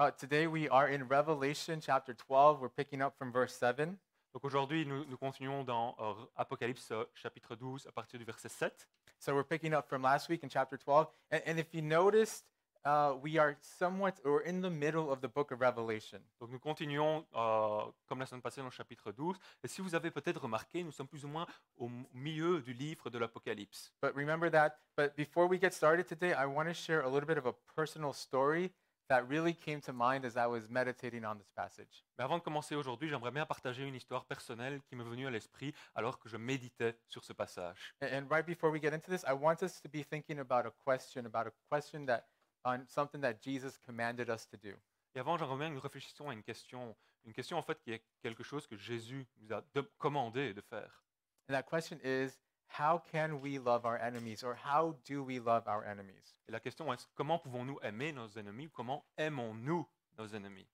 Uh, today we are in Revelation chapter 12. We're picking up from verse 7. Donc aujourd'hui, nous, nous continuons dans euh, Apocalypse euh, chapitre 12 à partir du verset 7. So we're picking up from last week in chapter 12. And, and if you noticed, uh, we are somewhat, or in the middle of the book of Revelation. Donc nous continuons euh, comme la semaine passée dans le chapitre 12. Et si vous avez peut-être remarqué, nous sommes plus ou moins au milieu du livre de l'Apocalypse. But remember that. But before we get started today, I want to share a little bit of a personal story that really came to mind as I was meditating on this passage. Mais avant de commencer aujourd'hui, j'aimerais bien partager une histoire personnelle qui m'est venue à l'esprit alors que je méditais sur ce passage. And, and right before we get into this, I want us to be thinking about a question, about a question that on something that Jesus commanded us to do. Et avant, j'aimerais bien que nous réfléchissions à une question, une question en fait qui est quelque chose que Jésus nous a de- commandé de faire. And that question is, how can we love our enemies, or how do we love our enemies? Et la question est comment pouvons-nous aimer nos ennemis ou comment aimons-nous nos ennemis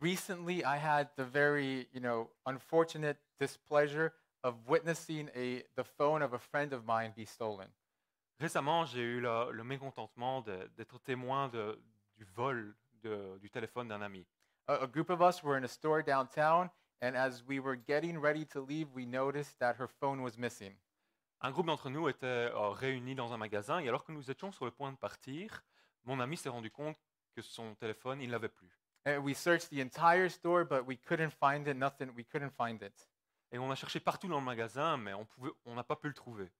Recently, I had the very, you know, unfortunate displeasure of witnessing a the phone of a friend of mine be stolen. Récemment, j'ai eu le, le mécontentement de- d'être témoin de- du vol de- du téléphone d'un ami. A, a group of us were in a store downtown, and as we were getting ready to leave, we noticed that her phone was missing. Un groupe d'entre nous était euh, réunis dans un magasin et alors que nous étions sur le point de partir, mon ami s'est rendu compte que son téléphone, il l'avait plus. And we searched the entire store, but we couldn't find it. Nothing. We couldn't find it. Et on a cherché partout dans le magasin, mais on pouvait- on n'a pas pu le trouver.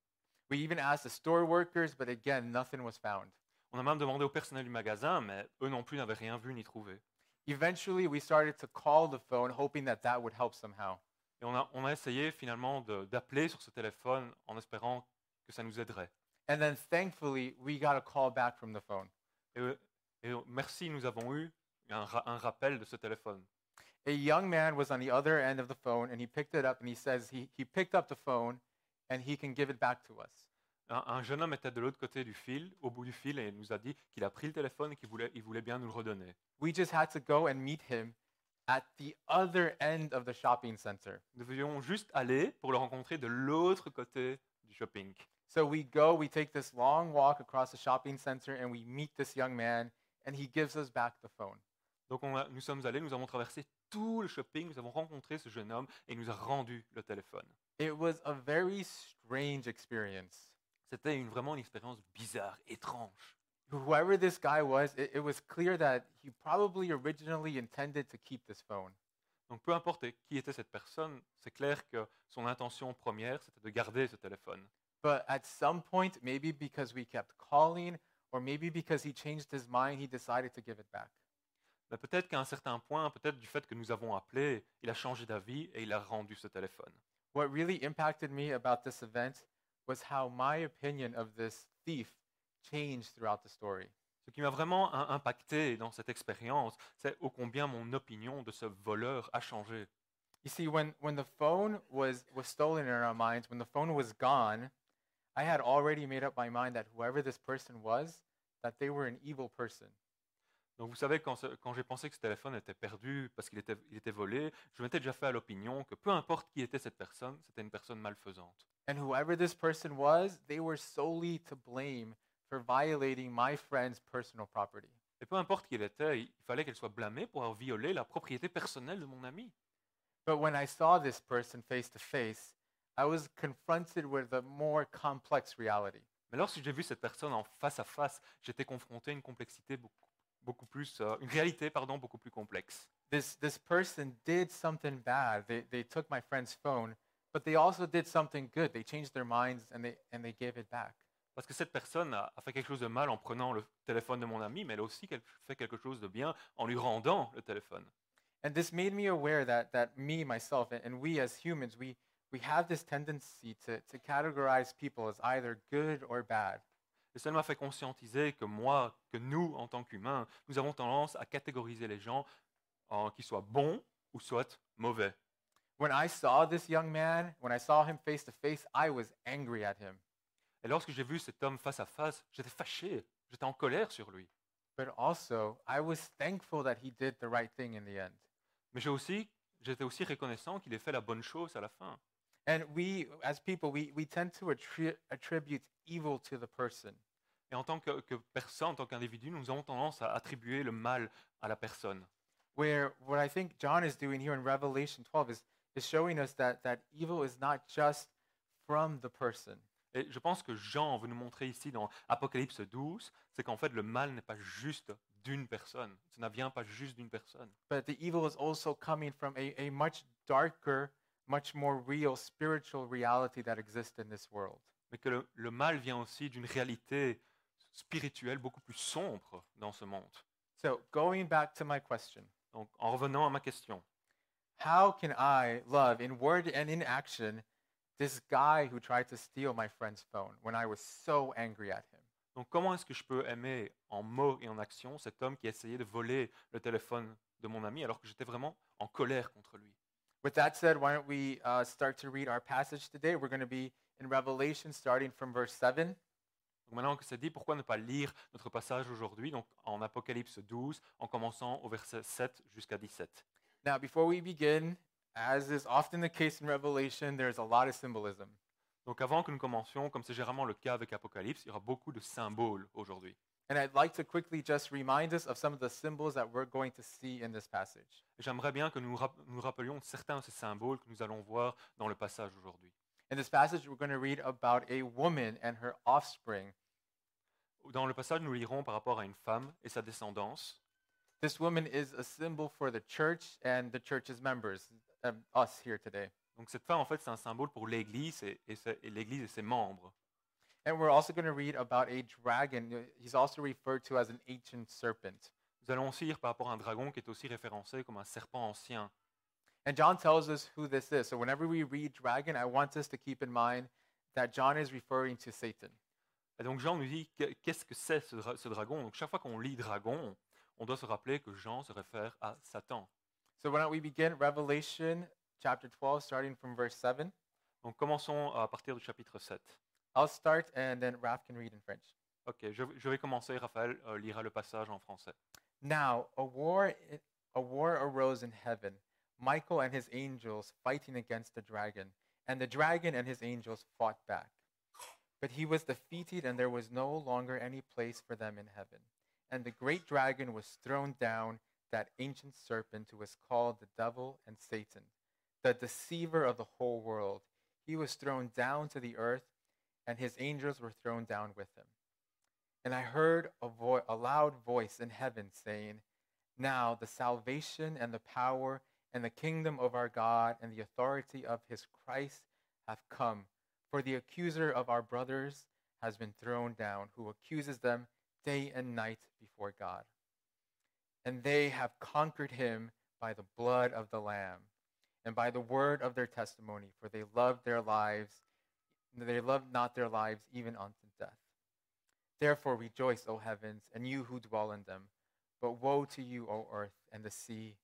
We even asked the store workers, but again, nothing was found. On a même demandé au personnel du magasin, mais eux non plus n'avaient rien vu ni trouvé. Eventually, we started to call the phone, hoping that that would help somehow. Et on a, on a essayé finalement d'appeler sur ce téléphone en espérant que ça nous aiderait. And then, thankfully, we got a call back from the phone. Et, et merci, nous avons eu un, un rappel de ce téléphone. A young man was on the other end of the phone, and he picked it up, and he says he, he picked up the phone, and he can give it back to us. Un, un jeune homme était de l'autre côté du fil, au bout du fil, et il nous a dit qu'il a pris le téléphone et qu'il voulait, il voulait bien nous le redonner. We just had to go and meet him at the other end of the shopping center. Nous devions juste aller pour le rencontrer de l'autre côté du shopping. So we go, we take this long walk across the shopping center, and we meet this young man, and he gives us back the phone. Donc on a- nous sommes allés, nous avons traversé tout le shopping, nous avons rencontré ce jeune homme et il nous a rendu le téléphone. It was a very strange experience. C'était une, vraiment une expérience bizarre, étrange. Whoever this guy was, it, it was clear that he probably originally intended to keep this phone. Donc peu importe qui était cette personne, c'est clair que son intention première, c'était de garder ce téléphone. But at some point, maybe because we kept calling, or maybe because he changed his mind, he decided to give it back. Mais peut-être qu'à un certain point, peut-être du fait que nous avons appelé, il a changé d'avis et il a rendu ce téléphone. What really impacted me about this event was how my opinion of this thief changed throughout the story. Ce qui m'a vraiment im- impacté dans cette expérience, c'est ô combien mon opinion de ce voleur a changé. You see, when, when the phone was, was stolen in our minds, when the phone was gone, I had already made up my mind that whoever this person was, that they were an evil person. Donc vous savez, quand, j'ai pensé que ce téléphone était perdu parce qu'il était, il était volé, je m'étais déjà fait à l'opinion que peu importe qui était cette personne, c'était une personne malfaisante. And whoever this person was, they were solely to blame for violating my friend's personal property. Et peu importe qui elle était, il il fallait qu'elle soit blâmée pour avoir violé la propriété personnelle de mon ami. But when I saw this person face to face, I was confronted with a more complex reality. Mais lorsque j'ai vu cette personne en face à face, j'étais confronté à une complexité beaucoup, beaucoup plus, euh, une réalité pardon, beaucoup plus complexe. This, this person did something bad. They, they took my friend's phone, but they also did something good. They changed their minds and they, and they gave it back. Parce que cette personne a, a fait quelque chose de mal en prenant le téléphone de mon ami, mais elle a aussi fait quelque chose de bien en lui rendant le téléphone. And this made me aware that, that me, myself, and, and we as humans, we, we have this tendency to, to categorize people as either good or bad. Et ça m'a fait conscientiser que moi, que nous, en tant qu'humains, nous avons tendance à catégoriser les gens en qu'ils soient bons ou soit mauvais. When I saw this young man, when I saw him face to face, I was angry at him. Et lorsque j'ai vu cet homme face à face, j'étais fâché, j'étais en colère sur lui. But also, I was thankful that he did the right thing in the end. Mais j'ai aussi, j'étais aussi reconnaissant qu'il ait fait la bonne chose à la fin. And we, as people, we, we tend to attri- attribute evil to the person. Et en tant que, que personne, en tant qu'individu, nous avons tendance à attribuer le mal à la personne. Where what I think John is doing here in Revelation 12 is, is showing us that, that evil is not just from the person. Et je pense que Jean veut nous montrer ici dans Apocalypse 12, c'est qu'en fait le mal n'est pas juste d'une personne. Ça ne vient pas juste d'une personne. but the evil is also coming from a, a much darker, much more real spiritual reality that exists in this world. Mais que le, le mal vient aussi d'une réalité spirituelle beaucoup plus sombre dans ce monde. So, going back to my question, Donc en revenant à ma question, how can I love in word and in action this guy who tried to steal my friend's phone when I was so angry at him? donc comment est-ce que je peux aimer en mots et en action cet homme qui essayait de voler le téléphone de mon ami alors que j'étais vraiment en colère contre lui? With that said, why don't we uh, start to read our passage today? We're going to be in Revelation starting from verse 7. Donc maintenant que c'est dit, pourquoi ne pas lire notre passage aujourd'hui, donc en Apocalypse 12, en commençant au verset 7 jusqu'à 17 Now, before we begin, as is often the case in Revelation, there's a lot of symbolism. Donc avant que nous commencions, comme c'est généralement le cas avec Apocalypse, il y aura beaucoup de symboles aujourd'hui. And I'd like to quickly just remind us of some of the symbols that we're going to see in this passage. Et J'aimerais bien que nous rap- nous rappelions certains de ces symboles que nous allons voir dans le passage aujourd'hui. In this passage, we're going to read about a woman and her offspring. Dans le passage, nous lirons par rapport à une femme et sa descendance. This woman is a symbol for the church and the church's members, um, us here today. Donc cette femme, en fait, c'est un symbole pour l'Église et, et c'est- et l'Église et ses membres. And we're also going to read about a dragon. He's also referred to as an ancient serpent. Nous allons aussi lire par rapport à un dragon qui est aussi référencé comme un serpent ancien. And John tells us who this is. So whenever we read dragon, I want us to keep in mind that John is referring to Satan. Et donc Jean nous dit que- qu'est-ce que c'est ce, dra- ce dragon? Donc chaque fois qu'on lit dragon, on doit se rappeler que Jean se réfère à Satan. So why don't we begin Revelation chapter 12, starting from verse 7. Donc commençons euh, à partir du chapitre 7. I'll start and then Raph can read in French. Ok, je, je vais commencer. Raphaël euh, lira le passage en français. Now, a war, a war arose in heaven, Michael and his angels fighting against the dragon, and the dragon and his angels fought back. But he was defeated, and there was no longer any place for them in heaven. And the great dragon was thrown down, that ancient serpent who was called the devil and Satan, the deceiver of the whole world. He was thrown down to the earth, and his angels were thrown down with him. And I heard a, vo- a loud voice in heaven saying, Now the salvation and the power and the kingdom of our God and the authority of his Christ have come. For the accuser of our brothers has been thrown down, who accuses them day and night before God. And they have conquered him by the blood of the Lamb and by the word of their testimony, for they loved their lives, they loved not their lives even unto death. Therefore rejoice, O heavens, and you who dwell in them. But woe to you, O earth and the sea,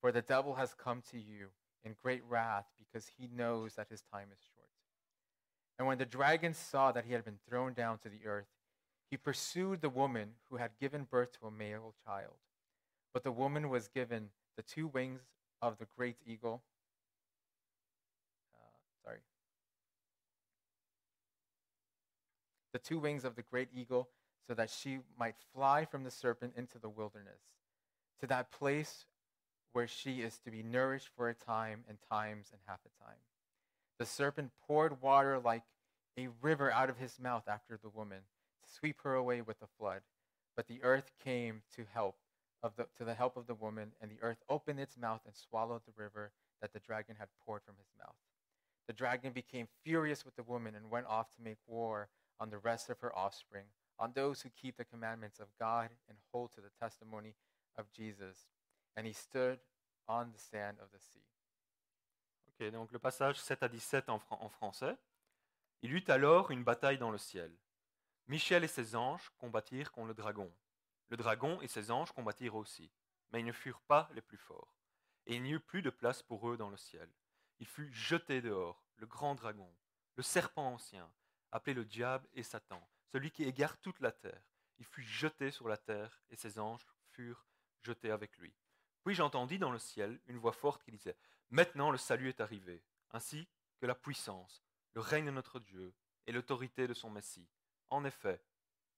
for the devil has come to you in great wrath, because he knows that his time is short. And when the dragon saw that he had been thrown down to the earth, he pursued the woman who had given birth to a male child. But the woman was given the two wings of the great eagle. Uh, sorry. the two wings of the great eagle, so that she might fly from the serpent into the wilderness, to that place where she is to be nourished for a time and times and half a time. The serpent poured water like a river out of his mouth after the woman, to sweep her away with the flood. But the earth came to help of the, to the help of the woman, and the earth opened its mouth and swallowed the river that the dragon had poured from his mouth. The dragon became furious with the woman and went off to make war on the rest of her offspring, on those who keep the commandments of God and hold to the testimony of Jesus. And he stood on the sand of the sea. Ok, donc le passage 7 à 17 en, en français. Il eut alors une bataille dans le ciel. Michel et ses anges combattirent contre le dragon. Le dragon et ses anges combattirent aussi, mais ils ne furent pas les plus forts. Et il n'y eut plus de place pour eux dans le ciel. Il fut jeté dehors, le grand dragon, le serpent ancien, appelé le diable et Satan, celui qui égare toute la terre. Il fut jeté sur la terre, et ses anges furent jetés avec lui. Puis j'entendis dans le ciel une voix forte qui disait Maintenant le salut est arrivé, ainsi que la puissance, le règne de notre Dieu et l'autorité de son Messie. En effet,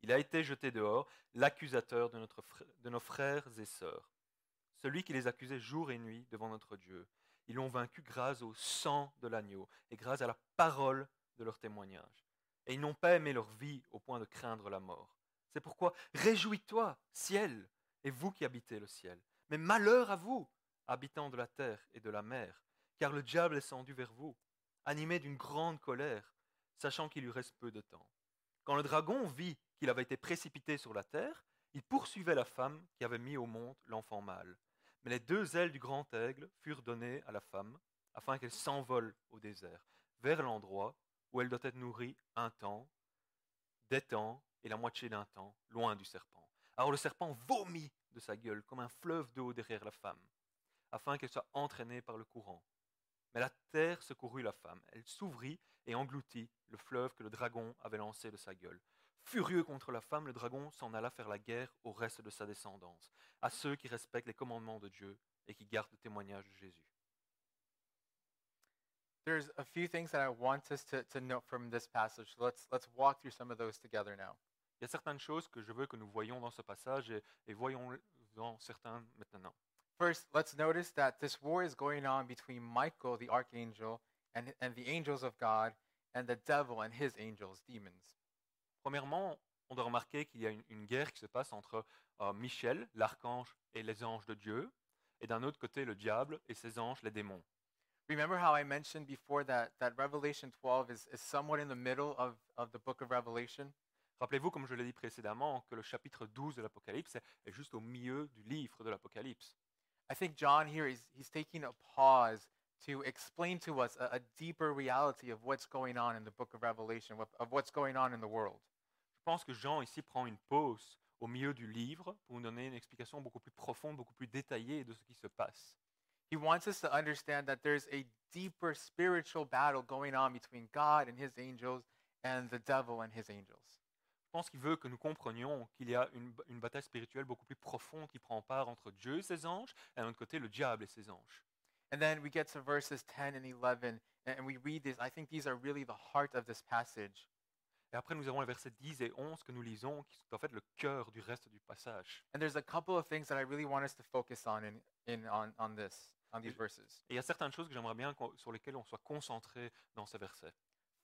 Il a été jeté dehors, l'accusateur de, nos frères et sœurs. Celui qui les accusait jour et nuit devant notre Dieu. Ils l'ont vaincu grâce au sang de l'agneau et grâce à la parole de leur témoignage. Et ils n'ont pas aimé leur vie au point de craindre la mort. C'est pourquoi réjouis-toi, ciel, et vous qui habitez le ciel. Mais malheur à vous, habitants de la terre et de la mer, car le diable est descendu vers vous, animé d'une grande colère, sachant qu'il lui reste peu de temps. Quand le dragon vit qu'il avait été précipité sur la terre, il poursuivait la femme qui avait mis au monde l'enfant mâle. Mais les deux ailes du grand aigle furent données à la femme, afin qu'elle s'envole au désert, vers l'endroit où elle doit être nourrie un temps, des temps et la moitié d'un temps, loin du serpent. Alors le serpent vomit de sa gueule comme un fleuve d'eau derrière la femme, afin qu'elle soit entraînée par le courant. Mais la terre secourut la femme. Elle s'ouvrit et engloutit le fleuve que le dragon avait lancé de sa gueule. Furieux contre la femme, le dragon s'en alla faire la guerre au reste de sa descendance, à ceux qui respectent les commandements de Dieu et qui gardent le témoignage de Jésus. There's a few things that I want us to, to note from this passage. So let's, let's walk through some of those together now. Il y a certaines choses que je veux que nous voyons dans ce passage et, et voyons-en certains maintenant. First, let's notice that this war is going on between Michael, the archangel, and, and the angels of God, and the devil and his angels, demons. Premièrement, on doit remarquer qu'il y a une, une guerre qui se passe entre euh, Michel, l'archange, et les anges de Dieu, et d'un autre côté le diable et ses anges, les démons. Remember how I mentioned before that, that Revelation 12 is, is somewhat in the middle of, of the book of Revelation? Rappelez-vous, comme je l'ai dit précédemment, que le chapitre 12 de l'Apocalypse est, juste au milieu du livre de l'Apocalypse. I think John here is he's taking a pause to explain to us a, a deeper reality of what's going on in the book of Revelation, of what's going on in the world. Je pense que Jean ici prend une pause au milieu du livre pour nous donner une explication beaucoup plus profonde, beaucoup plus détaillée de ce qui se passe. He wants us to understand that there's a deeper spiritual battle going on between God and his angels and the devil and his angels. Je pense qu'il veut que nous comprenions qu'il y a une, une bataille spirituelle beaucoup plus profonde qui prend part entre Dieu et ses anges, et d'un autre côté le diable et ses anges. And then we get to verses 10 and 11, and we read this. I think these are really the heart of this passage. Et après, nous avons les versets 10 et 11 que nous lisons, qui sont en fait le cœur du reste du passage. And there's a couple of things that I really want us to focus on in, in on, on this, on these verses. Et il y a certaines choses que j'aimerais bien sur lesquelles on soit concentré dans ces versets.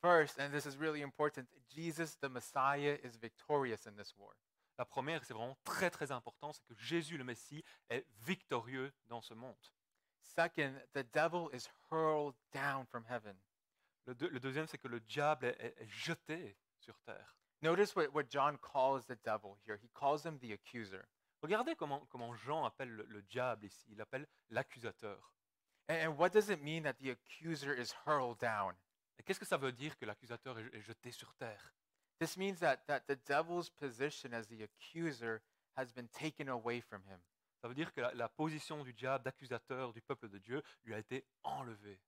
First, and this is really important, Jesus the Messiah is victorious in this war. La première, c'est vraiment très très important, c'est que Jésus le Messie est victorieux dans ce monde. Second, the devil is hurled down from heaven. Le, deux- le deuxième, c'est que le diable est, est- est jeté sur terre. Notice what, what John calls the devil here. He calls him the accuser. Regardez comment, comment Jean appelle le, le diable ici. Il l'appelle l'accusateur. And, and what does it mean that the accuser is hurled down? Et qu'est-ce que ça veut dire que l'accusateur est, est jeté sur terre? This means that, that the devil's position as the accuser has been taken away from him. Ça veut dire que la, la position du diable d'accusateur du peuple de Dieu lui a été enlevée.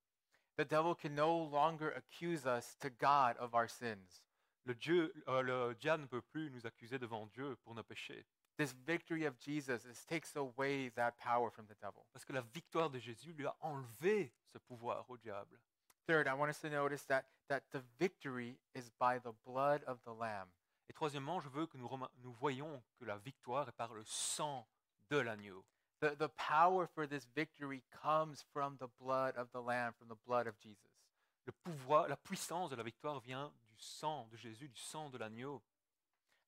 The devil can no longer accuse us to God of our sins. Le, Dieu, euh, le diable ne peut plus nous accuser devant Dieu pour nos péchés. This victory of Jesus takes away that power from the devil. Parce que la victoire de Jésus lui a enlevé ce pouvoir au diable. Third, I want us to notice that, that the victory is by the blood of the Lamb. Et troisièmement, je veux que nous, nous voyons que la victoire est par le sang de l'agneau. The, the power for this victory comes from the blood of the Lamb, from the blood of Jesus. Le pouvoir, la puissance de la victoire vient sang de Jésus, du sang de l'agneau.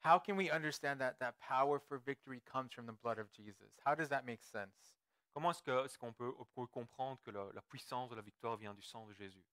How can we understand that that power for victory comes from the blood of Jesus? How does that make sense? Comment est-ce que- est-ce qu'on peut, peut comprendre que la, la puissance de la victoire vient du sang de Jésus?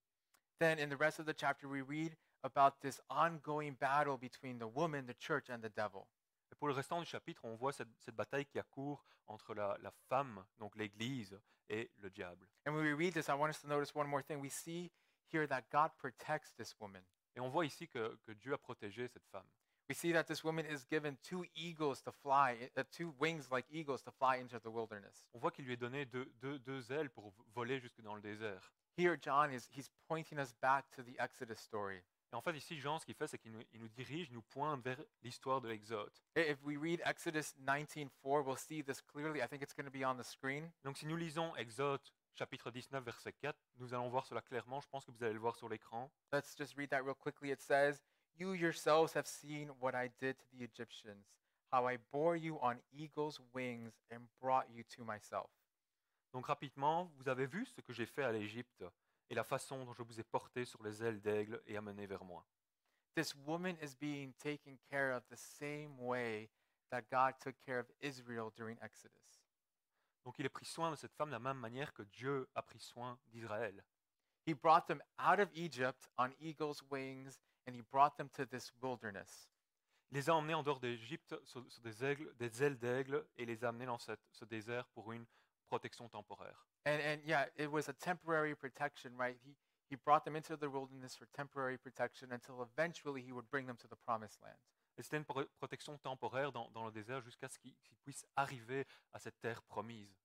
Then in the rest of the chapter, we read about this ongoing battle between the woman, the church, and the devil. Et pour le restant du chapitre, on voit cette, cette bataille qui accourt entre la, la femme, donc l'Église, et le diable. And when we read this, I want us to notice one more thing. We see here that God protects this woman. Et on voit ici que, que Dieu a protégé cette femme. We see that this woman is given two eagles to fly, uh, two wings like eagles to fly into the wilderness. On voit qu'il lui est donné deux, deux- deux ailes pour voler jusque dans le désert. Here, John is he's pointing us back to the Exodus story. Et en fait, ici, Jean, ce qu'il fait, c'est qu'il nous, il nous dirige, il nous pointe vers l'histoire de l'Exode. If we read Exodus 19:4, we'll see this clearly. I think it's going to be on the screen. Donc, si nous lisons Exode, chapitre 19, verset 4, nous allons voir cela clairement. Je pense que vous allez le voir sur l'écran. Let's just read that real quickly. It says, You yourselves have seen what I did to the Egyptians, how I bore you on eagle's wings and brought you to myself. Donc rapidement, vous avez vu ce que j'ai fait à l'Égypte et la façon dont je vous ai porté sur les ailes d'aigle et amené vers moi. This woman is being taken care of the same way that God took care of Israel during Exodus. Donc il a pris soin de cette femme de la même manière que Dieu a pris soin d'Israël. He brought them out of Egypt on eagle's wings and he brought them to this wilderness. Il les a emmenés en dehors d'Égypte sur, sur des, aigles- des ailes d'aigle et les a amenés dans cette- ce désert pour une protection temporaire. And, and yeah, it was a temporary protection, right? He, he brought them into the wilderness for temporary protection until eventually he would bring them to the promised land. Et c'était une pro- protection temporaire dans, dans le désert jusqu'à ce qu'ils qu'ils puissent arriver à cette terre promise.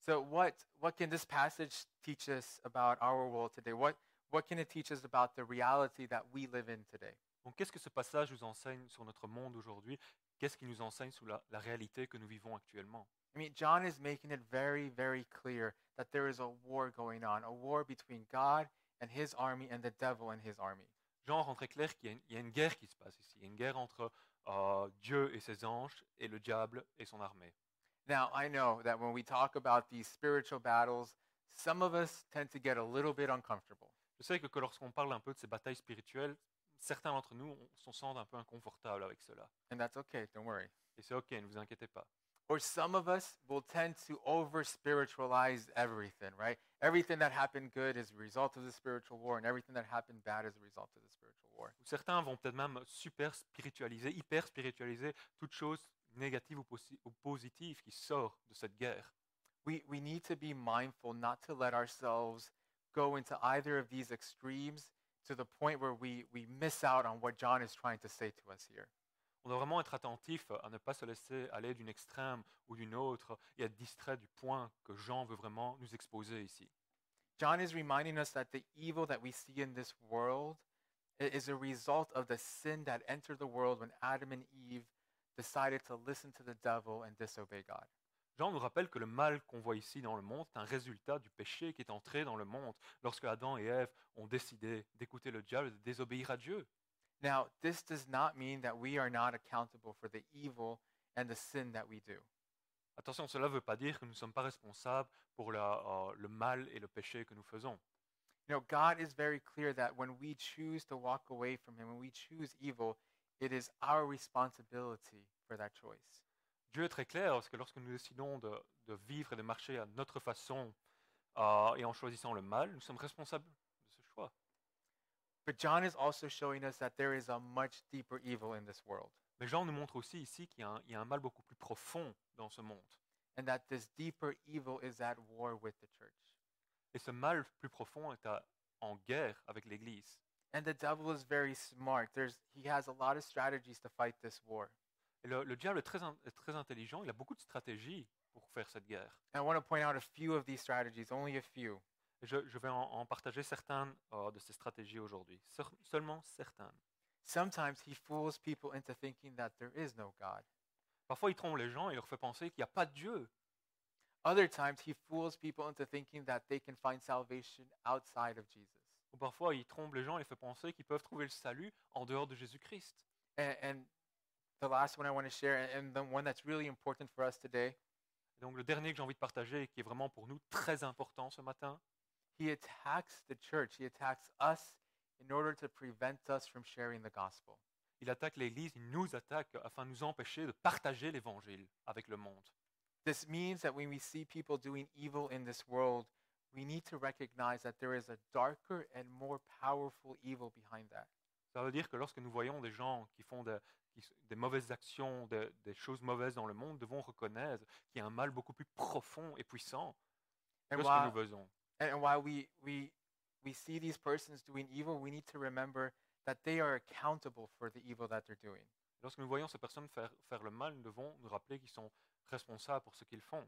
So what, what can this passage teach us about our world today? What, what can it teach us about the reality that we live in today? Donc qu'est-ce que ce passage nous enseigne sur notre monde aujourd'hui? Qu'est-ce qu'il nous enseigne sur la, la réalité que nous vivons actuellement? I mean, John is making it very, very clear that there is a war going on, a war between God and his army and the devil and his army. Jean rend très clair qu'il y, a une- il y a une guerre qui se passe ici. Il y a une guerre entre euh, Dieu et ses anges et le diable et son armée. Now, I know that when we talk about these spiritual battles, some of us tend to get a little bit uncomfortable. Je sais que, que lorsqu'on parle un peu de ces batailles spirituelles, certains d'entre nous s'en sentent un peu inconfortables avec cela. And that's okay, don't worry. Et c'est ok, ne vous inquiétez pas. Or some of us will tend to over spiritualize everything, right? Everything that happened good is a result of the spiritual war, and everything that happened bad is a result of the spiritual war. Certains vont peut-être même super spiritualiser, hyper spiritualiser toute chose négative ou, posi- ou positive qui sort de cette guerre. We, we need to be mindful not to let ourselves go into either of these extremes to the point where we, we miss out on what John is trying to say to us here. On doit vraiment être attentif à ne pas se laisser aller d'une extrême ou d'une autre et être distrait du point que Jean veut vraiment nous exposer ici. John is reminding us that the evil that we see in this world i- is a result of the sin that entered the world when Adam and Eve decided to listen to the devil and disobey God. Jean nous rappelle que le mal qu'on voit ici dans le monde est un résultat du péché qui est entré dans le monde lorsque Adam et Ève ont décidé d'écouter le diable et de désobéir à Dieu. Now, this does not mean that we are not accountable for the evil and the sin that we do. Attention, cela ne veut pas dire que nous ne sommes pas responsables pour la- euh, le mal et le péché que nous faisons. You know, God is very clear that when we choose to walk away from Him, when we choose evil, it is our responsibility for that choice. Dieu est très clair parce que lorsque nous décidons de, de vivre et de marcher à notre façon euh, et en choisissant le mal, nous sommes responsables. But John is also showing us that there is a much deeper evil in this world, Mais Jean nous montre aussi ici qu'il y, a un- il y a un mal beaucoup plus profond dans ce monde. and that this deeper evil is at war with the church. Et ce mal plus profond est à- en guerre avec l'Église. And the devil is very smart. There's, he has a lot of strategies to fight this war. Et le, le diable est très, in- est très intelligent, il a beaucoup de stratégies pour faire cette guerre. And I want to point out a few of these strategies, only a few. Je, je vais en, en partager certaines euh, de ces stratégies aujourd'hui, Seul- seulement certaines. Sometimes he fools people into thinking that there is no God. Parfois, il trompe les gens et leur fait penser qu'il n'y a pas de Dieu. Other times he fools people into thinking that they can find salvation outside of Jesus. Ou parfois, il trompe les gens et les fait penser qu'ils peuvent trouver le salut en dehors de Jésus-Christ. And, and the last one I want to share, and the one that's really important for us today, Et donc, le dernier que j'ai envie de partager et qui est vraiment pour nous très important ce matin, he attacks the church. He attacks us in order to prevent us from sharing the gospel. il attaque l'Église, il nous attaque afin de nous empêcher de partager l'Évangile avec le monde. This means that when we see people doing evil in this world, we need to recognize that there is a darker and more powerful evil behind that. Ça veut dire que lorsque nous voyons des gens qui font qui s- des mauvaises actions, des, des choses mauvaises dans le monde, devons reconnaître qu'il y a un mal beaucoup plus profond et puissant que And ce que while, nous faisons. And while we, we, we see these persons doing evil, we need to remember that they are accountable for the evil that they're doing. Lorsque nous voyons ces personnes faire, faire le mal, nous devons nous rappeler qu'ils sont responsables pour ce qu'ils font.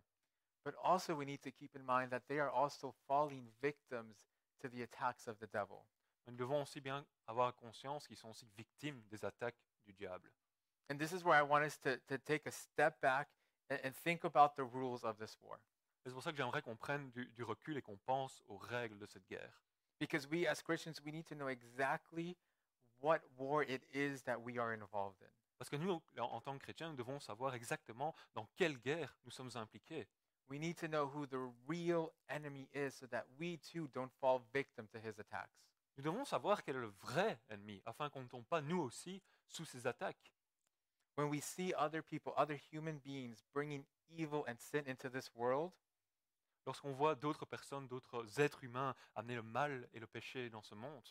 But also, we need to keep in mind that they are also falling victims to the attacks of the devil. Mais nous devons aussi bien avoir conscience qu'ils sont aussi victimes des attaques du diable. And this is where I want us to, to take a step back and, and think about the rules of this war. C'est pour ça que j'aimerais qu'on prenne du, du recul et qu'on pense aux règles de cette guerre. Because we, as Christians, we need to know exactly what war it is that we are involved in. Parce que nous, en en tant que chrétiens, nous devons savoir exactement dans quelle guerre nous sommes impliqués. We need to know who the real enemy is so that we too don't fall victim to his attacks. Nous devons savoir quel est le vrai ennemi, afin qu'on ne tombe pas nous aussi sous ses attaques. When we see other people, other human beings bringing evil and sin into this world, Lorsqu'on voit d'autres personnes, d'autres êtres humains amener le mal et le péché dans ce monde,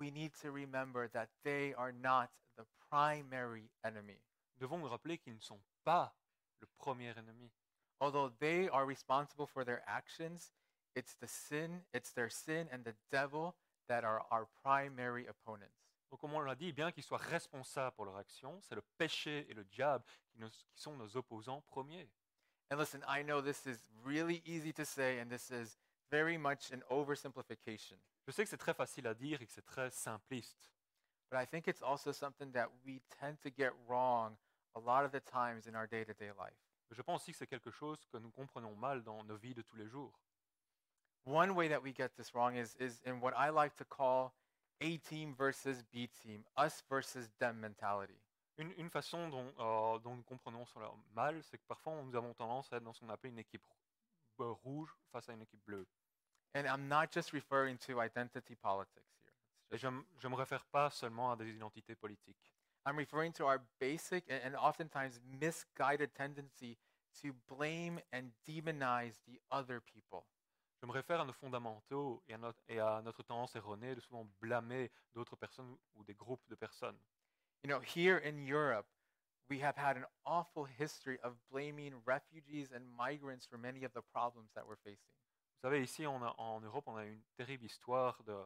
we need to remember that they are not the primary enemy. nous devons nous rappeler qu'ils ne sont pas le premier ennemi. Although they are responsible for their actions, it's the sin, it's their sin and the devil that are our primary opponents. Donc, comme on l'a dit, bien qu'ils soient responsables pour leur action, c'est le péché et le diable qui, nous- qui sont nos opposants premiers. And listen, I know this is really easy to say, and this is very much an oversimplification. Je sais que c'est très facile à dire et que c'est très simpliste, But I think it's also something that we tend to get wrong a lot of the times in our day to day life. je pense aussi que c'est quelque chose que nous comprenons mal dans nos vies de tous les jours. One way that we get this wrong is, is in what I like to call A team versus B team, us versus them mentality. Une, une façon dont, euh, dont nous comprenons cela mal, c'est que parfois nous avons tendance à être dans ce qu'on appelle une équipe euh, rouge face à une équipe bleue. And I'm not just referring to identity politics here. Et je ne me réfère pas seulement à des identités politiques. I'm referring to our basic and, and oftentimes misguided tendency to blame and demonize the other people. Je me réfère à nos fondamentaux et à notre, et à notre tendance erronée de souvent blâmer d'autres personnes ou des groupes de personnes. You know, here in Europe, we have had an awful history of blaming refugees and migrants for many of the problems that we're facing. Vous savez, ici on a- en Europe, on a une terrible histoire de,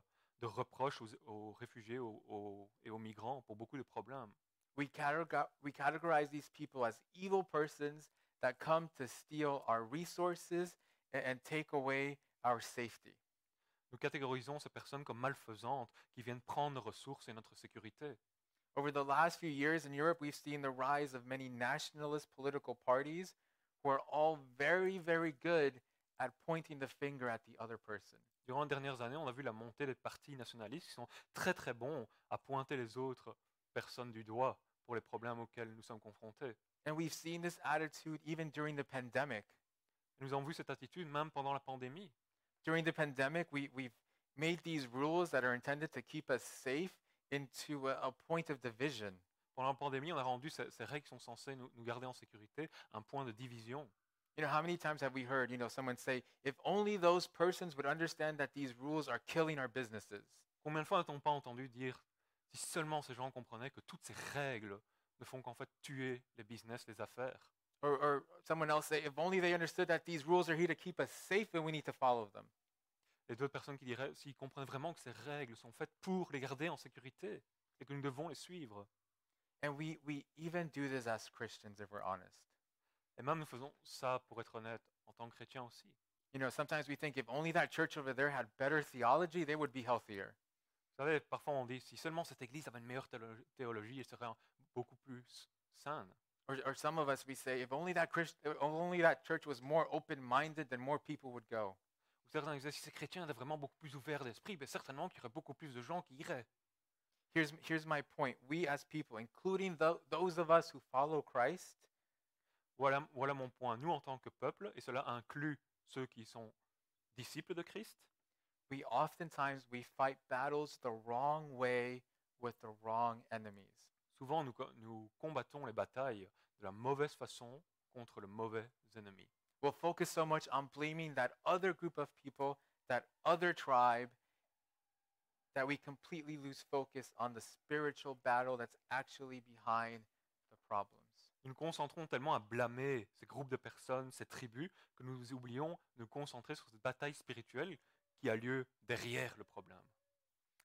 de reproches aux, aux réfugiés aux- aux- et aux migrants pour beaucoup de problèmes. We, catego- we categorize these people as evil persons that come to steal our resources and, and take away our safety. Nous catégorisons ces personnes comme malfaisantes qui viennent prendre nos ressources et notre sécurité. Over the last few years in Europe, we've seen the rise of many nationalist political parties who are all very, very good at pointing the finger at the other person. Durant les dernières années, on a vu la montée des partis nationalistes qui sont très très bons à pointer les autres personnes du doigt pour les problèmes auxquels nous sommes confrontés. And we've seen this attitude even during the pandemic. Nous avons vu cette attitude même pendant la pandémie. During the pandemic, we, we've made these rules that are intended to keep us safe into a, a point of division. Pendant la pandémie, on a rendu ces, ces règles qui sont censées nous, nous garder en sécurité un point de division. You know, how many times have we heard, you know, someone say, if only those persons would understand that these rules are killing our businesses? Combien de fois n'a-t-on pas entendu dire si seulement ces gens comprenaient que toutes ces règles ne font qu'en fait tuer les business, les affaires Or, or someone else say, if only they understood that these rules are here to keep us safe and we need to follow them. Et d'autres personnes qui diraient s'ils comprennent vraiment que ces règles sont faites pour les garder en sécurité et que nous devons les suivre. And we, we even do this as Christians, if we're honest. Et même nous faisons ça, pour être honnête, en tant que chrétiens aussi. You know, sometimes we think if only that church over there had better theology, they would be healthier. Vous savez, parfois on dit si seulement cette église avait une meilleure théolo- théologie, elle serait beaucoup plus saine. Or, or some of us, we say, if only that, Christ, if only that church was more open minded, then more people would go. Ou certains disaient si ces chrétiens étaient vraiment beaucoup plus ouverts d'esprit, ben certainement qu'il y aurait beaucoup plus de gens qui iraient. Here's, here's my point. We as people, including tho- those of us who follow Christ, Voilà, voilà mon point. Nous, en tant que peuple, et cela inclut ceux qui sont disciples de Christ, we oftentimes we fight battles the wrong way with the wrong enemies. souvent nous, nous combattons les batailles de la mauvaise façon contre le mauvais ennemi. We'll focus so much on blaming that other group of people, that other tribe, that we completely lose focus on the spiritual battle that's actually behind the problems. Nous nous concentrons tellement à blâmer ces groupes de personnes, ces tribus, que nous oublions de nous concentrer sur cette bataille spirituelle qui a lieu derrière le problème.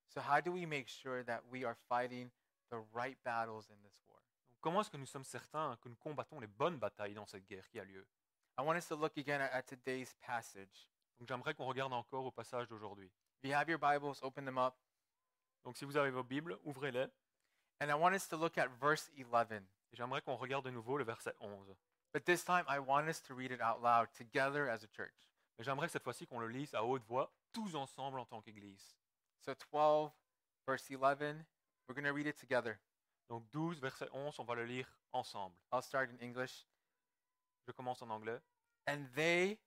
So, how do we make sure that we are fighting the right battles in this war? Donc, comment est-ce que nous sommes certains que nous combattons les bonnes batailles dans cette guerre qui a lieu? I want us to look again at, at today's passage. Donc j'aimerais qu'on regarde encore au passage d'aujourd'hui. If you have your Bibles, open them up. Donc si vous avez vos Bibles, ouvrez-les. And I want us to look at verse 11. Et j'aimerais qu'on regarde de nouveau le verset 11. But this time, I want us to read it out loud together as a church. Mais j'aimerais cette fois-ci qu'on le lise à haute voix, tous ensemble en tant qu'Église. So 12, verse 11. We're going to read it together. Donc 12, verset 11, on va le lire ensemble. I'll start in English. Je commence en anglais. And they.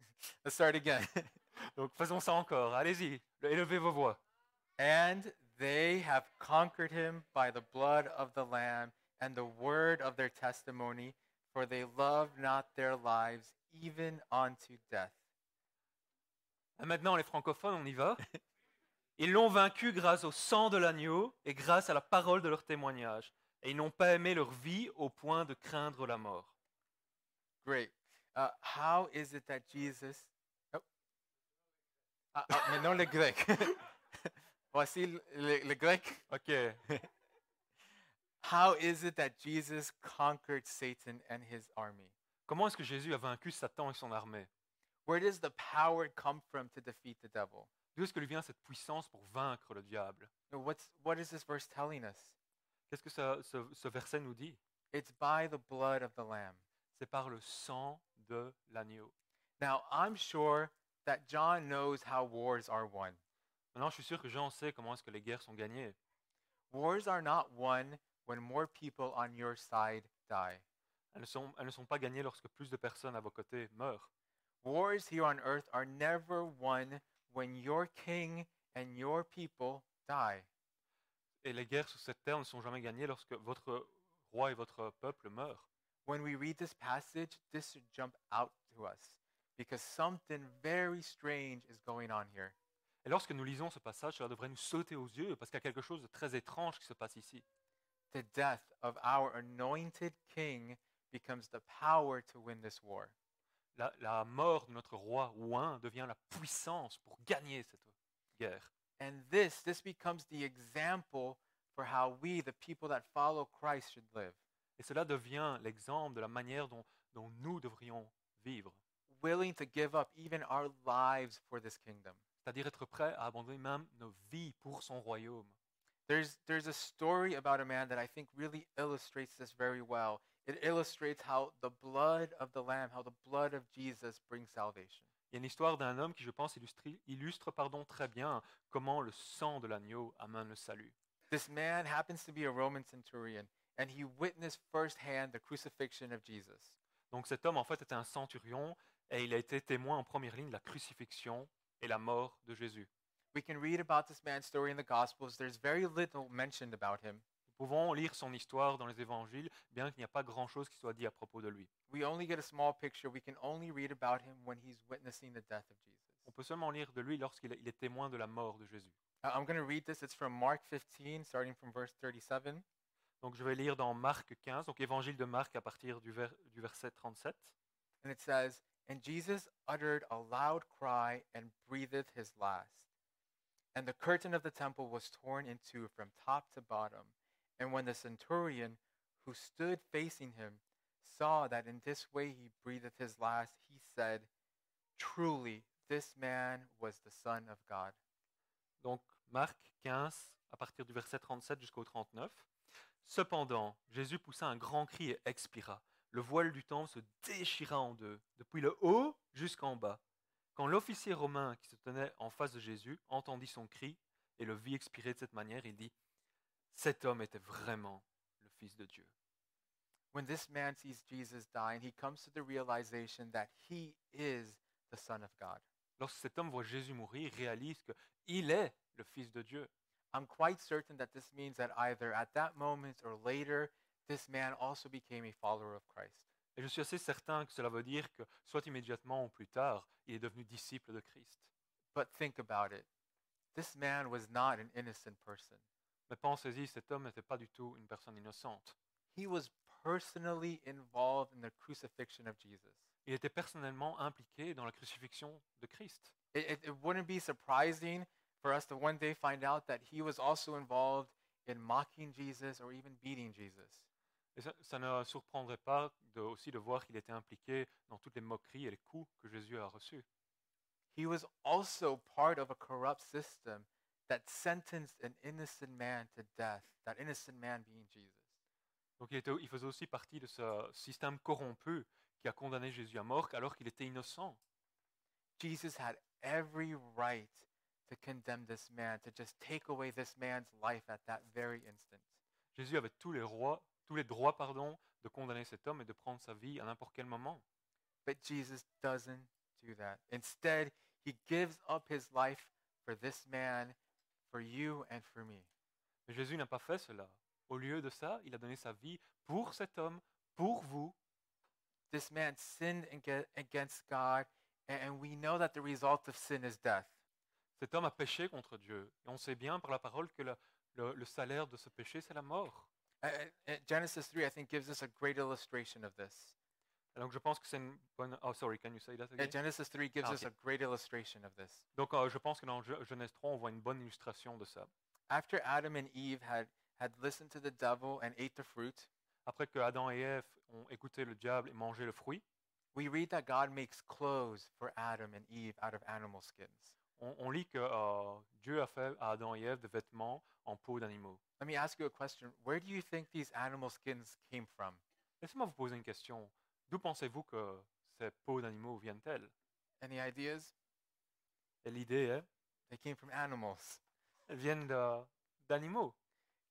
Let's start again. Donc faisons ça encore. Allez-y, élevez vos voix. and they have conquered him by the blood of the Lamb and the word of their testimony, for they love not their lives even unto death. Et maintenant, les francophones, on y va. Ils l'ont vaincu grâce au sang de l'agneau et grâce à la parole de leur témoignage. Et ils n'ont pas aimé leur vie au point de craindre la mort. Great. Uh, how is it that Jesus. Oh. Ah, ah, mais non le grec. Voici le, le- le grec. Ok. How is it that Jesus conquered Satan and his army? Comment est-ce que Jésus a vaincu Satan et son armée? Where does the power come from to defeat the devil? D'où est-ce que lui vient cette puissance pour vaincre le diable? What's, what is this verse telling us? Qu'est-ce que ça- ce, ce verset nous dit? It's by the blood of the Lamb. C'est par le sang de l'agneau. Now, I'm sure that John knows how wars are won. Maintenant, je suis sûr que Jean sait comment est-ce que les guerres sont gagnées. Wars are not won when more people on your side die. Elles ne sont, elles ne sont pas gagnées lorsque plus de personnes à vos côtés meurent. Wars here on earth are never won when your king and your people die. Et les guerres sur cette terre ne sont jamais gagnées lorsque votre roi et votre peuple meurent. When we read this passage, this should jump out to us because something very strange is going on here. Et lorsque nous lisons ce passage, cela devrait nous sauter aux yeux parce qu'il y a quelque chose de très étrange qui se passe ici. The death of our anointed king becomes the power to win this war. La, la mort de notre roi ouin devient la puissance pour gagner cette guerre. And this, this becomes the example for how we, the people that follow Christ, should live. Et cela devient l'exemple de la manière dont, dont nous devrions vivre. Willing to give up even our lives for this kingdom. C'est-à-dire être prêt à abandonner même nos vies pour son royaume. There's, there's a story about a man that I think really illustrates this very well. It illustrates how the blood of the Lamb, how the blood of Jesus brings salvation. Il y a une histoire d'un homme qui, je pense, illustre pardon, très bien comment le sang de l'agneau amène le salut. This man happens to be a Roman centurion, and he witnessed firsthand the crucifixion of Jesus. Donc cet homme, en fait, était un centurion et il a été témoin en première ligne de la crucifixion et la mort de Jésus. We can read about this man's story in the Gospels. There's very little mentioned about him. Pouvons lire son histoire dans les évangiles, bien qu'il n'y a pas grand-chose qui soit dit à propos de lui. We only get a small picture. We can only read about him when he's witnessing the death of Jesus. On peut seulement lire de lui lorsqu'il est- témoin de la mort de Jésus. Uh, I'm going to read this. It's from Mark 15, starting from verse 37. Donc je vais lire dans Marc 15, donc évangile de Marc à partir du, vers- du verset 37. And it says, And Jesus uttered a loud cry and breathed his last. And the curtain of the temple was torn in two from top to bottom. And when the centurion who stood facing him saw that in this way he breathed his last, he said, Truly, this man was the Son of God. Donc Marc 15, à partir du verset 37 jusqu'au 39. Cependant, Jésus poussa un grand cri et expira. Le voile du temple se déchira en deux, depuis le haut jusqu'en bas. Quand l'officier romain qui se tenait en face de Jésus entendit son cri et le vit expirer de cette manière, il dit, Cet homme était vraiment le Fils de Dieu. When this man sees Jesus dying, he comes to the realization that he is the Son of God. Lorsque cet homme voit Jésus mourir, il réalise qu'il est le Fils de Dieu. I'm quite certain that this means that either at that moment or later, this man also became a follower of Christ. Et je suis assez certain que cela veut dire que, soit immédiatement ou plus tard, il est devenu disciple de Christ. But think about it. This man was not an innocent person. Mais pensez-y, cet homme n'était pas du tout une personne innocente. He was personally involved in the crucifixion of Jesus. Il était personnellement impliqué dans la crucifixion de Christ. It, it, it wouldn't be surprising for us to one day find out that he was also involved in mocking Jesus or even beating Jesus. Et ça, ça ne surprendrait pas de- aussi de voir qu'il était impliqué dans toutes les moqueries et les coups que Jésus a reçus. He was also part of a corrupt system that sentenced an innocent man to death, that innocent man being Jesus. Donc il, était- il faisait aussi partie de ce système corrompu qui a condamné Jésus à mort alors qu'il était innocent. Jesus had every right to condemn this man, to just take away this man's life at that very instant. Jésus avait tous les, rois, tous les droits pardon, de condamner cet homme et de prendre sa vie à n'importe quel moment. But Jesus doesn't do that. Instead, he gives up his life for this man, for you, and for me. Mais Jésus n'a pas fait cela. Au lieu de ça, il a donné sa vie pour cet homme, pour vous. This man sinned ag- against God, and we know that the result of sin is death. Cet homme a péché contre Dieu. Et on sait bien par la parole que le, le- le salaire de ce péché, c'est la mort. Uh, uh, Genesis 3, I think, gives us a great illustration of this. Donc je pense que c'est une bonne... Oh, sorry, can you say that again? Genesis 3 gives Ah, us ok. a great illustration of this. Donc euh, je pense que dans Ge- Genèse 3, on voit une bonne illustration de ça. After Adam and Eve had, had listened to the devil and ate the fruit, Après que Adam et Ève ont écouté le diable et mangé le fruit, we read that God makes clothes for Adam and Eve out of animal skins. on, on lit que euh, Dieu a fait à Adam et Ève des vêtements en peau d'animaux. Let me ask you a question. Where do you think these animal skins came from? Laissez-moi vous poser une question. D'où pensez-vous que ces peaux d'animaux viennent-elles? Any ideas? Et l'idée est, They came from animals. elles viennent de- d'animaux.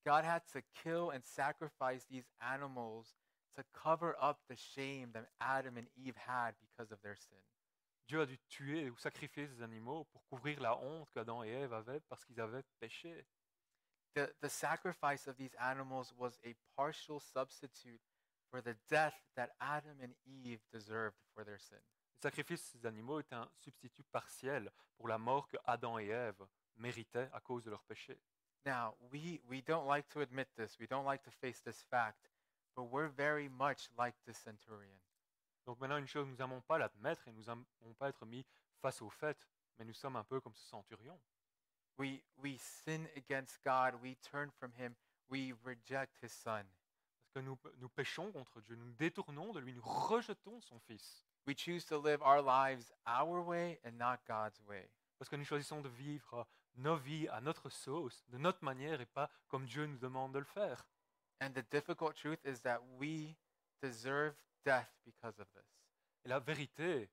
God had to kill and sacrifice these animals to cover up the shame that Adam and Eve had because of their sin. Dieu a dû tuer ou sacrifier ces animaux pour couvrir la honte qu'Adam et Ève avaient parce qu'ils avaient péché. The, the sacrifice of these animals was a partial substitute for the death that Adam and Eve deserved for their sin. Le sacrifice de ces animaux est un substitut partiel pour la mort que Adam et Ève méritaient à cause de leur péché. Now, we, we don't like to admit this, we don't like to face this fact, but we're very much like the centurion. Donc maintenant, une chose, nous n'aimons pas l'admettre et nous n'aimons pas être mis face au fait, mais nous sommes un peu comme ce centurion. We, we sin against God, we turn from Him, we reject His Son. Parce que nous, nous péchons contre Dieu, nous nous détournons de lui, nous rejetons son Fils. We choose to live our lives our way and not God's way. Parce que nous choisissons de vivre nos vies à notre sauce, de notre manière et pas comme Dieu nous demande de le faire. And the difficult truth is that we deserve death because of this. Et la vérité,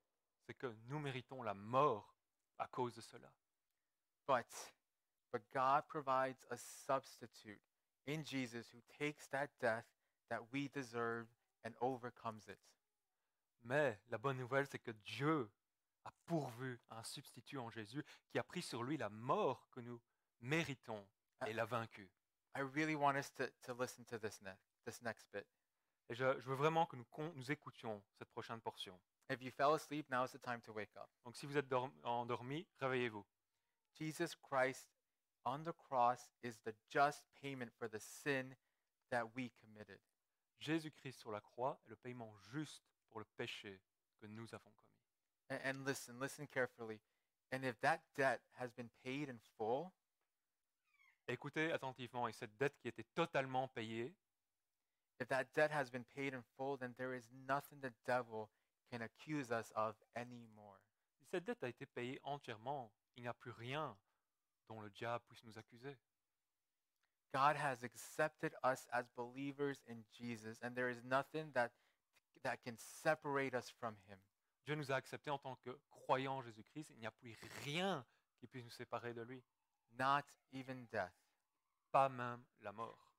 c'est que nous méritons la mort à cause de cela. But, but God provides a substitute in Jesus who takes that death that we deserve and overcomes it. Mais la bonne nouvelle, c'est que Dieu a pourvu un substitut en Jésus qui a pris sur lui la mort que nous méritons et l'a vaincu. I really want us to, to listen to this, ne- this next bit. Et je, je veux vraiment que nous, con- nous écoutions cette prochaine portion. If you fell asleep, now is the time to wake up. Donc si vous êtes dorm- endormi, réveillez-vous. Jesus Christ on the cross is the just payment for the sin that we committed. Jésus-Christ sur la croix est le paiement juste pour le péché que nous avons commis. And, and listen, listen carefully. And if that debt has been paid in full, Écoutez attentivement, et cette dette qui était totalement payée, if that debt has been paid in full, then there is nothing the devil can accuse us of anymore. si cette dette a été payée entièrement, il n'y a plus rien dont le diable puisse nous accuser. God has accepted us as believers in Jesus, and there is nothing that, that can separate us from him. Dieu nous a acceptés en tant que croyants en Jésus-Christ, il n'y a plus rien qui puisse nous séparer de lui, not even death. pas même la mort.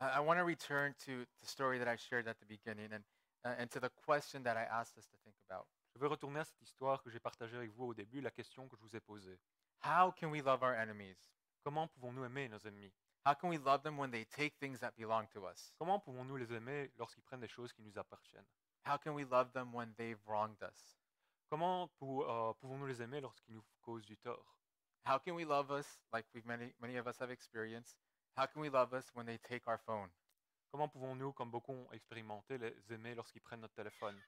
I, I want to return to the story that I shared at the beginning and, uh, and to the question that I asked us to think about. Je veux retourner à cette histoire que j'ai partagée avec vous au début, la question que je vous ai posée. How can we love our enemies? Comment pouvons-nous aimer nos ennemis How can we love them when they take things that belong to us? Comment pouvons-nous les aimer lorsqu'ils prennent des choses qui nous appartiennent? How can we love them when they've wronged us? Comment pou- euh, pouvons-nous les aimer lorsqu'ils nous causent du tort? How can we love us like we've many many of us have experienced? How can we love us when they take our phone? Comment pouvons-nous, comme beaucoup ont expérimenté, les aimer lorsqu'ils prennent notre téléphone?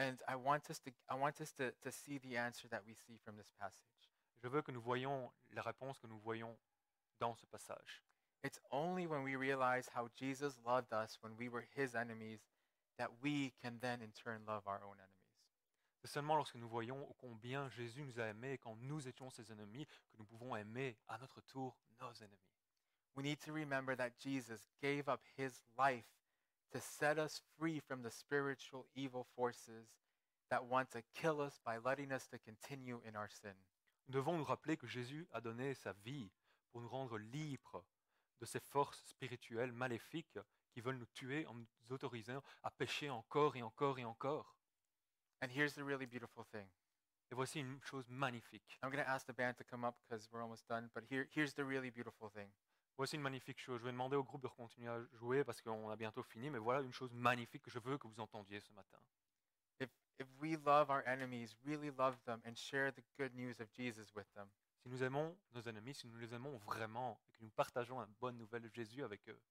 And I want us to I want us to, to see the answer that we see from this passage. Je veux que nous voyions la réponse que nous voyons dans ce passage. It's only when we realize how Jesus loved us when we were his enemies that we can then in turn love our own enemies. C'est seulement lorsque nous voyons combien Jésus nous a aimés quand nous étions ses ennemis que nous pouvons aimer à notre tour nos ennemis. We need to remember that Jesus gave up his life to set us free from the spiritual evil forces that want to kill us by letting us to continue in our sin. Nous devons nous rappeler que Jésus a donné sa vie pour nous rendre libres de ces forces spirituelles maléfiques qui veulent nous tuer en nous autorisant à pécher encore et encore et encore. And here's the really beautiful thing. Et voici une chose magnifique. I'm going to ask the band to come up because we're almost done. But here, here's the really beautiful thing. Voici une magnifique chose. Je vais demander au groupe de continuer à jouer parce qu'on a bientôt fini, mais voilà une chose magnifique que je veux que vous entendiez ce matin. If, if we love our enemies, really love them, and share the good news of Jesus with them, Si nous aimons nos ennemis, si nous les aimons vraiment et que nous partageons la bonne nouvelle de Jésus avec eux,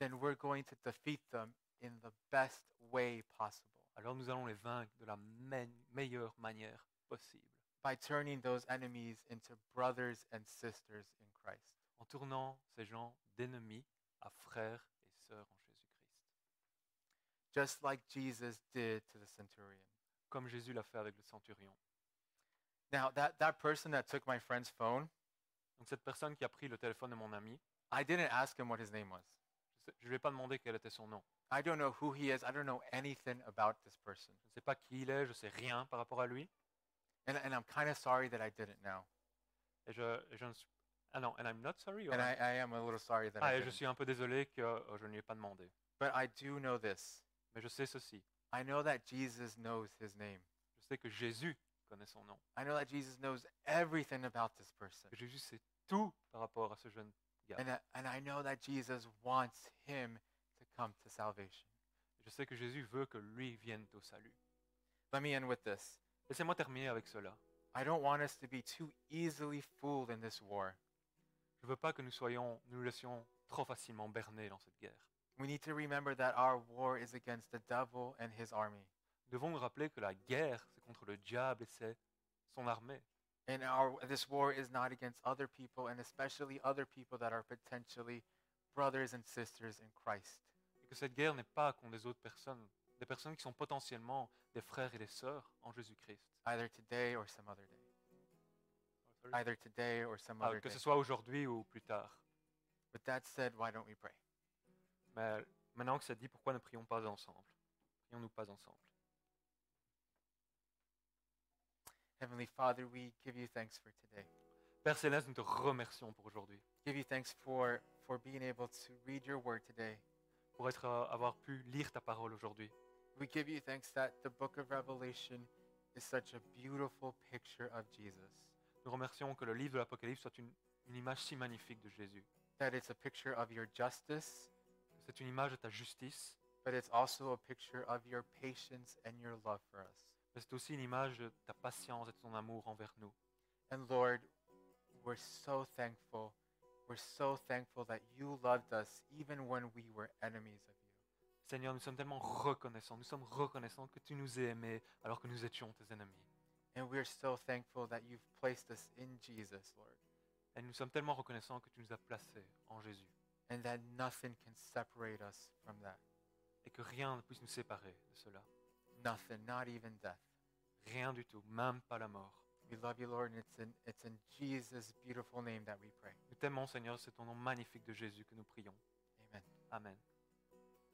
then we're going to defeat them in the best way possible alors nous allons les vaincre de la me- meilleure manière possible, by turning those enemies into brothers and sisters in Christ. en tournant ces gens d'ennemis à frères et sœurs en Jésus-Christ, Just like Jesus did to the centurion. comme Jésus l'a fait avec le centurion. Now, that, that person that took my friend's phone, Donc cette personne qui a pris le téléphone de mon ami, I didn't ask him what his name was. je ne lui ai pas demandé quel était son nom. I don't know who he is. I don't know anything about this person. Je ne sais pas qui il est, je ne sais rien par rapport à lui. And, and I'm kind of sorry that I didn't know. Et je, et je ne suis... Ah non, and I'm not sorry. or And I, I'm- a little sorry that Ah, I et je didn't. suis un peu désolé que euh, je ne lui ai pas demandé. But I do know this. Mais je sais ceci. I know that Jesus knows his name. Je sais que Jésus connaît son nom. I know that Jesus knows everything about this person. Jésus sait tout par rapport à ce jeune gars. And I, and I know that Jesus wants him to come to salvation. Je sais que Jésus veut que lui vienne au salut. Let me end with this. Laissez-moi terminer avec cela. I don't want us to be too easily fooled in this war. Je veux pas que nous soyons, nous nous laissions trop facilement berner dans cette guerre. We need to remember that our war is against the devil and his army. Nous devons nous rappeler que la guerre, c'est contre le diable et c'est son armée. And our, this war is not against other people, and especially other people that are potentially brothers and sisters in Christ. Et que cette guerre n'est pas contre des autres personnes, des personnes qui sont potentiellement des frères et des sœurs en Jésus-Christ. either today or some other day. Either today or some Ah, other que day. ce soit aujourd'hui ou plus tard. With that said, why don't we pray? Mais maintenant que c'est dit, pourquoi ne prions pas ensemble? Prions-nous pas ensemble? Heavenly Father, we give you thanks for today. Père Céleste, nous te remercions pour aujourd'hui, Give you thanks for for being able to read your word today. pour être, euh, avoir pu lire ta parole aujourd'hui. We give you thanks that the book of Revelation is such a beautiful picture of Jesus. Nous remercions que le livre de l'Apocalypse soit une, une image si magnifique de Jésus. That it's a picture of your justice, C'est une image de ta justice, but it's also a picture of your patience and your love for us. Mais c'est aussi une image de ta patience et de ton amour envers nous. And Lord, we're so thankful. We're so thankful that you loved us even when we were enemies of you. Seigneur, nous sommes tellement reconnaissants, nous sommes reconnaissants que tu nous aies aimés alors que nous étions tes ennemis. And we're so thankful that you've placed us in Jesus, Lord, Et nous sommes tellement reconnaissants que tu nous as placés en Jésus and that nothing can separate us from that. et que rien ne puisse nous séparer de cela. Nothing, not even death. Rien du tout, même pas la mort. We love you, Lord, and it's in, it's in Jesus' beautiful name that we pray. Nous t'aimons, Seigneur, c'est ton nom magnifique de Jésus que nous prions. Amen. Amen.